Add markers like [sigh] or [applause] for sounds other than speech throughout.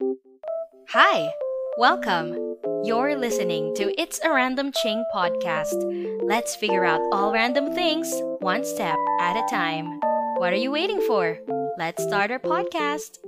Hi, welcome. You're listening to It's a Random Ching podcast. Let's figure out all random things one step at a time. What are you waiting for? Let's start our podcast.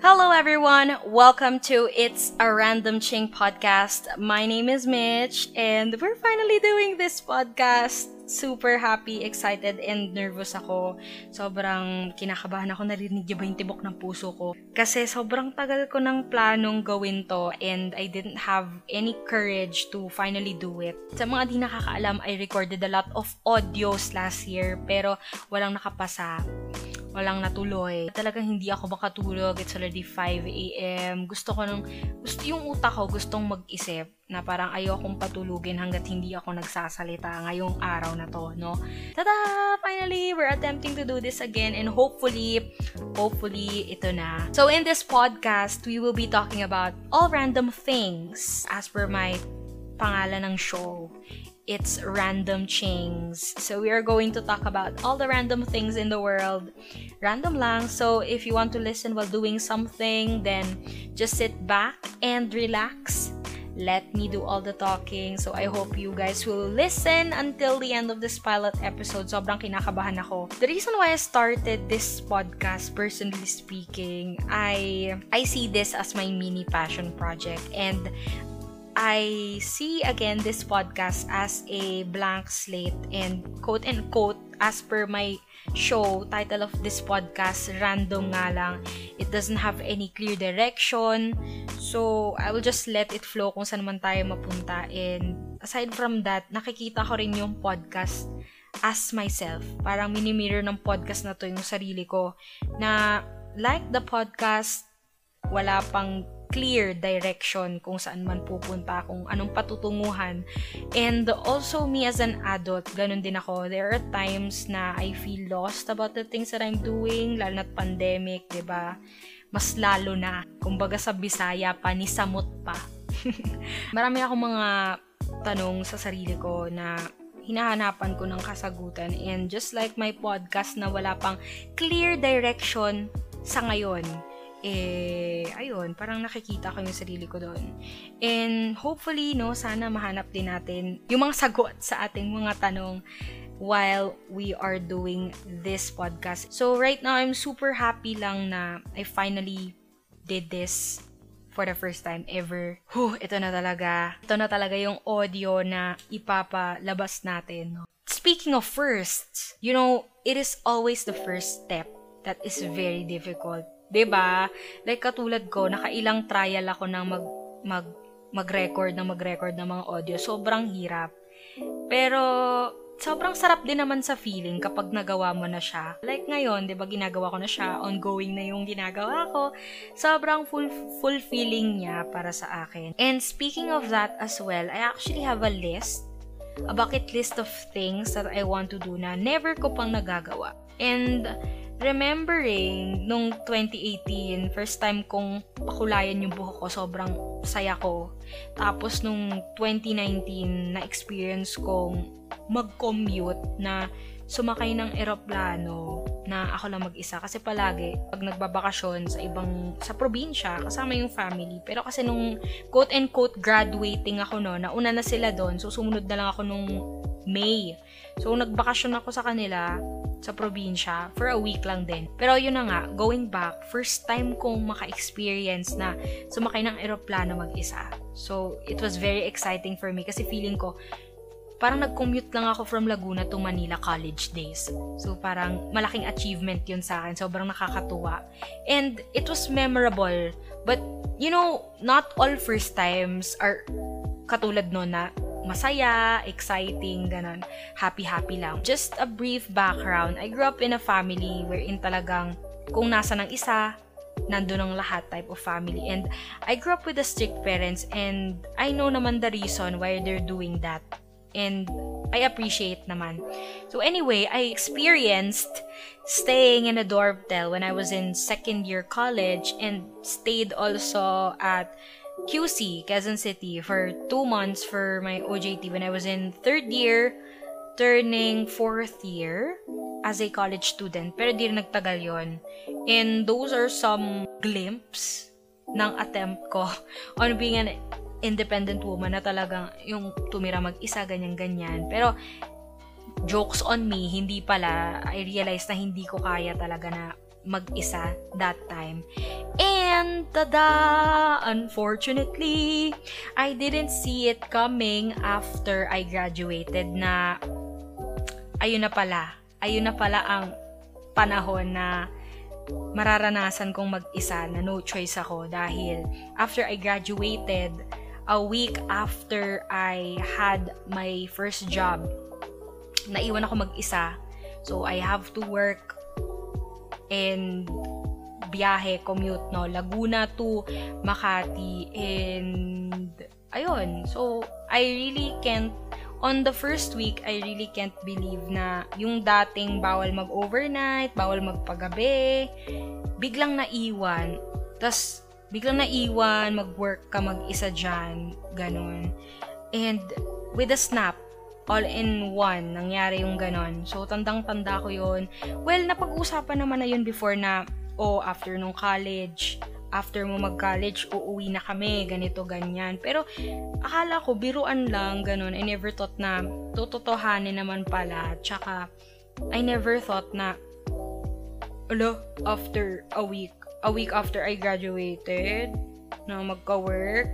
Hello, everyone. Welcome to It's a Random Ching podcast. My name is Mitch, and we're finally doing this podcast super happy, excited, and nervous ako. Sobrang kinakabahan ako, narinig niyo ba yung tibok ng puso ko? Kasi sobrang tagal ko ng planong gawin to and I didn't have any courage to finally do it. Sa mga di nakakaalam, I recorded a lot of audios last year pero walang nakapasa walang natuloy. Talagang hindi ako makatulog. It's already 5 a.m. Gusto ko nung, gusto yung utak ko gustong mag-isip na parang ayokong patulugin hanggat hindi ako nagsasalita ngayong araw na to, no? Tada! Finally, we're attempting to do this again and hopefully, hopefully, ito na. So in this podcast, we will be talking about all random things as per my pangalan ng show. It's Random Chings. So we are going to talk about all the random things in the world. Random lang. So if you want to listen while doing something, then just sit back and relax. Let me do all the talking. So I hope you guys will listen until the end of this pilot episode. Sobrang kinakabahan ako. The reason why I started this podcast, personally speaking, I I see this as my mini passion project and I see again this podcast as a blank slate and quote and quote as per my show, title of this podcast, random nga lang. It doesn't have any clear direction. So, I will just let it flow kung saan man tayo mapunta. And aside from that, nakikita ko rin yung podcast as myself. Parang mini-mirror ng podcast na to yung sarili ko. Na like the podcast, wala pang clear direction kung saan man pupunta, kung anong patutunguhan. And also me as an adult, ganun din ako. There are times na I feel lost about the things that I'm doing, lalo na't pandemic, 'di ba? Mas lalo na. Kumbaga sa Bisaya pa, ni samot pa. [laughs] Marami akong mga tanong sa sarili ko na hinahanapan ko ng kasagutan. And just like my podcast na wala pang clear direction sa ngayon, eh, ayun, parang nakikita ko yung sarili ko doon. And hopefully, no, sana mahanap din natin yung mga sagot sa ating mga tanong while we are doing this podcast. So right now, I'm super happy lang na I finally did this for the first time ever. Huh, ito na talaga. Ito na talaga yung audio na ipapalabas natin. Speaking of firsts, you know, it is always the first step that is very difficult 'Di ba? Like katulad ko, nakailang trial ako ng mag mag mag-record ng mag-record ng mga audio. Sobrang hirap. Pero sobrang sarap din naman sa feeling kapag nagawa mo na siya. Like ngayon, 'di ba, ginagawa ko na siya, ongoing na yung ginagawa ko. Sobrang full fulfilling niya para sa akin. And speaking of that as well, I actually have a list, a bucket list of things that I want to do na never ko pang nagagawa. And remembering nung 2018, first time kong pakulayan yung buhok ko, sobrang saya ko. Tapos nung 2019, na-experience kong mag-commute na sumakay ng eroplano na ako lang mag-isa. Kasi palagi pag nagbabakasyon sa ibang sa probinsya kasama yung family. Pero kasi nung quote and quote graduating ako no nauna na sila doon. So sumunod na lang ako nung May. So nagbakasyon ako sa kanila sa probinsya for a week lang din. Pero yun na nga, going back, first time kong maka-experience na sumakay ng eroplano mag-isa. So, it was very exciting for me kasi feeling ko, parang nag-commute lang ako from Laguna to Manila college days. So, parang malaking achievement yun sa akin. Sobrang nakakatuwa. And it was memorable. But, you know, not all first times are katulad no na masaya, exciting, ganun. Happy-happy lang. Just a brief background. I grew up in a family wherein talagang kung nasa ng isa, nandun ang lahat type of family. And I grew up with the strict parents and I know naman the reason why they're doing that. And I appreciate naman. So anyway, I experienced staying in a dormtel when I was in second year college and stayed also at QC, Quezon City, for two months for my OJT when I was in third year, turning fourth year as a college student. Pero di rin nagtagal yon. And those are some glimpse ng attempt ko [laughs] on being an independent woman na talagang yung tumira mag-isa, ganyan-ganyan. Pero, jokes on me, hindi pala, I realized na hindi ko kaya talaga na mag-isa that time. And tada! Unfortunately, I didn't see it coming after I graduated na ayun na pala. Ayun na pala ang panahon na mararanasan kong mag-isa na no choice ako dahil after I graduated, a week after I had my first job, naiwan ako mag-isa. So, I have to work and biyahe, commute, no? Laguna to Makati and ayun. So, I really can't on the first week, I really can't believe na yung dating bawal mag-overnight, bawal magpagabi, biglang naiwan. Tapos, biglang naiwan, mag-work ka mag-isa dyan, ganun. And, with a snap, all in one, nangyari yung ganon. So, tandang-tanda ko yun. Well, napag-usapan naman na yun before na, oh, after nung college, after mo mag-college, uuwi na kami, ganito, ganyan. Pero, akala ko, biruan lang, ganon. I never thought na, tutotohanin naman pala. Tsaka, I never thought na, alo, after a week, a week after I graduated, na magka-work,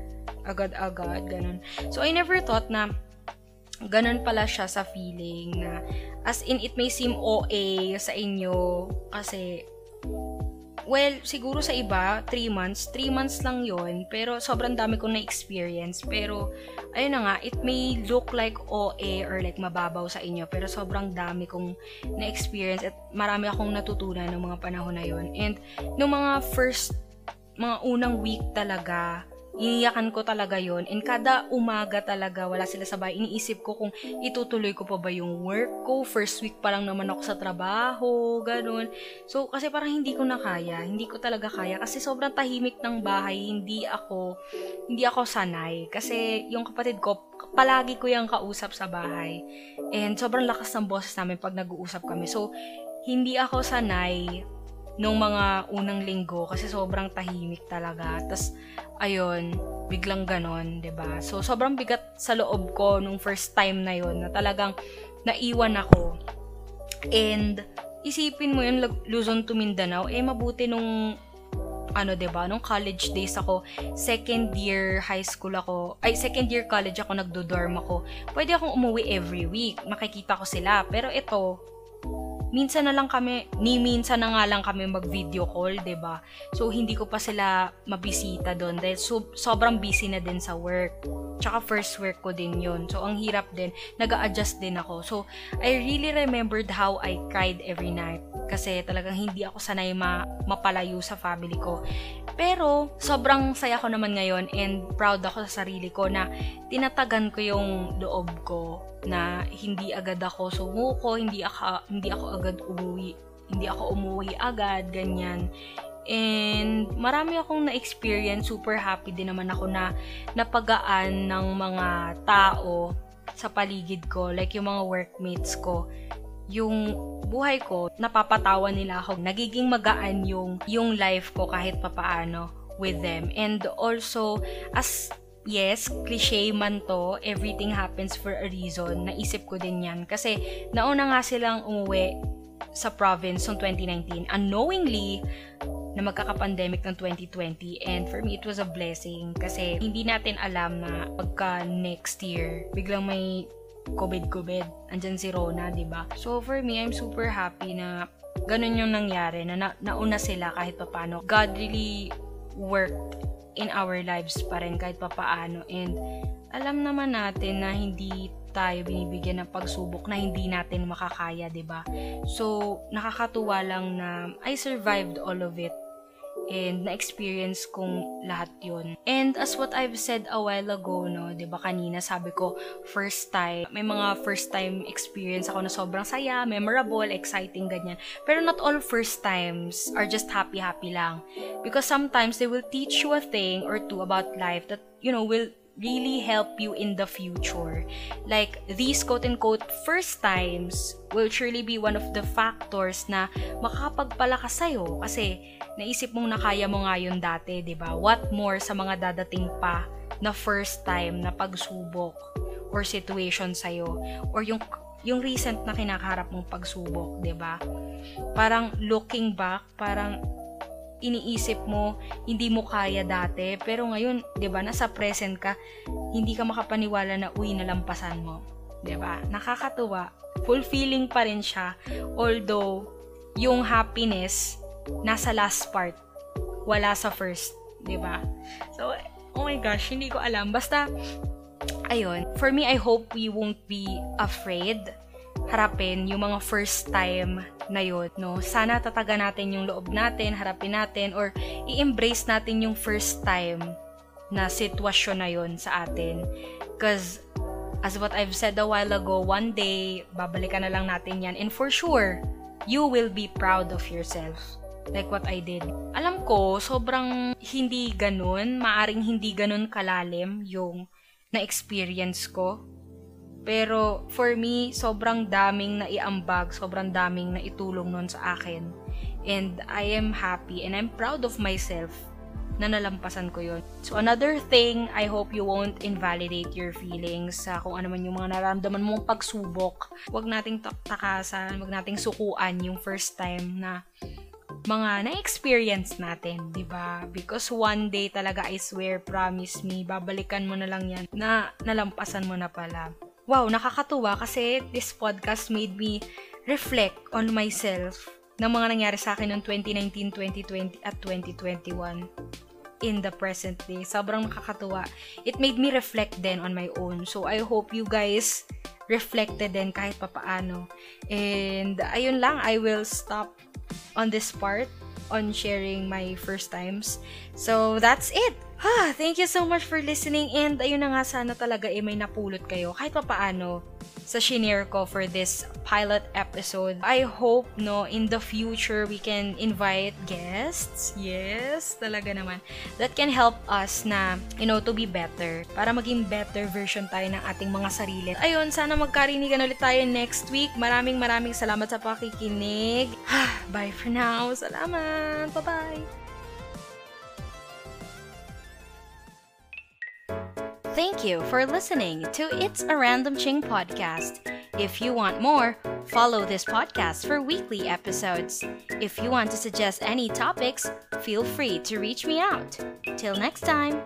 agad-agad, ganon. So, I never thought na, ganun pala siya sa feeling na as in it may seem OA sa inyo kasi well, siguro sa iba, 3 months. 3 months lang yon Pero sobrang dami kong na-experience. Pero, ayun na nga, it may look like OA or like mababaw sa inyo. Pero sobrang dami kong na-experience at marami akong natutunan ng mga panahon na yon And, nung mga first, mga unang week talaga, iniyakan ko talaga yon and kada umaga talaga wala sila sa bahay. Iniisip ko kung itutuloy ko pa ba yung work ko. First week pa lang naman ako sa trabaho ganun. So kasi parang hindi ko na kaya. Hindi ko talaga kaya. Kasi sobrang tahimik ng bahay. Hindi ako hindi ako sanay. Kasi yung kapatid ko palagi ko yung kausap sa bahay. And sobrang lakas ng boses namin pag nag-uusap kami. So hindi ako sanay nung mga unang linggo kasi sobrang tahimik talaga. Tapos, ayun, biglang ganon, ba diba? So, sobrang bigat sa loob ko nung first time na yon na talagang naiwan ako. And, isipin mo yun, Luzon to Mindanao, eh mabuti nung ano 'di ba nung college days ako second year high school ako ay second year college ako nagdo-dorm ako pwede akong umuwi every week makikita ko sila pero ito minsan na lang kami, ni minsan na nga lang kami mag-video call, ba? So hindi ko pa sila mabisita doon dahil so, sobrang busy na din sa work. Tsaka first work ko din 'yon. So ang hirap din, nag-a-adjust din ako. So I really remembered how I cried every night kasi talagang hindi ako sanay ma mapalayo sa family ko. Pero sobrang saya ko naman ngayon and proud ako sa sarili ko na tinatagan ko yung loob ko na hindi agad ako sumuko, hindi ako hindi ako agad umuwi, hindi ako umuwi agad ganyan. And marami akong na-experience, super happy din naman ako na napagaan ng mga tao sa paligid ko, like yung mga workmates ko. Yung buhay ko, napapatawa nila ako. Nagiging magaan yung, yung life ko kahit papaano with them. And also, as yes, cliche man to, everything happens for a reason. Naisip ko din yan. Kasi nauna nga silang umuwi sa province noong 2019 unknowingly na magkaka-pandemic ng 2020 and for me it was a blessing kasi hindi natin alam na pagka next year biglang may COVID-COVID andyan si Rona, di ba? So for me, I'm super happy na ganun yung nangyari na, na nauna sila kahit papaano. God really worked in our lives pa rin kahit papaano. And alam naman natin na hindi tayo binibigyan ng pagsubok na hindi natin makakaya, 'di ba? So, nakakatuwa lang na I survived all of it and na-experience kong lahat yon And as what I've said a while ago, no, ba kanina sabi ko, first time, may mga first time experience ako na sobrang saya, memorable, exciting, ganyan. Pero not all first times are just happy-happy lang. Because sometimes they will teach you a thing or two about life that, you know, will really help you in the future. Like, these quote-unquote first times will surely be one of the factors na makakapagpalakas sa'yo kasi naisip mong nakaya mo nga yun dati, ba? What more sa mga dadating pa na first time na pagsubok or situation sa'yo or yung yung recent na kinakaharap mong pagsubok, 'di ba? Parang looking back, parang iniisip mo hindi mo kaya dati, pero ngayon, 'di ba, nasa present ka, hindi ka makapaniwala na uy nalampasan mo, 'di ba? Nakakatuwa. Fulfilling pa rin siya although yung happiness nasa last part, wala sa first, 'di ba? So, oh my gosh, hindi ko alam. Basta ayun, for me, I hope we won't be afraid harapin yung mga first time na yun, no? Sana tataga natin yung loob natin, harapin natin, or i-embrace natin yung first time na sitwasyon na yun sa atin. Because, as what I've said a while ago, one day, babalikan na lang natin yan. And for sure, you will be proud of yourself. Like what I did. Alam ko, sobrang hindi ganun, maaring hindi ganun kalalim yung na-experience ko. Pero for me, sobrang daming na iambag, sobrang daming na itulong nun sa akin. And I am happy and I'm proud of myself na nalampasan ko yon. So another thing, I hope you won't invalidate your feelings sa kung ano man yung mga nararamdaman mong pagsubok. Huwag nating takasan, huwag nating sukuan yung first time na mga na-experience natin, 'di ba? Because one day talaga I swear, promise me, babalikan mo na lang 'yan na nalampasan mo na pala. Wow, nakakatuwa kasi this podcast made me reflect on myself ng mga nangyari sa akin noong 2019, 2020 at 2021 in the present day. Sobrang nakakatuwa. It made me reflect then on my own. So, I hope you guys reflected din kahit papaano. And, ayun lang, I will stop on this part on sharing my first times. So, that's it. Ah, thank you so much for listening and ayun na nga sana talaga eh may napulot kayo kahit pa paano sa shinare ko for this pilot episode. I hope, no, in the future, we can invite guests. Yes, talaga naman. That can help us na, you know, to be better. Para maging better version tayo ng ating mga sarili. Ayun, sana magkarinigan ulit tayo next week. Maraming maraming salamat sa pakikinig. [sighs] Bye for now. Salamat. Bye-bye. Thank you for listening to It's a Random Ching podcast. If you want more, follow this podcast for weekly episodes. If you want to suggest any topics, feel free to reach me out. Till next time.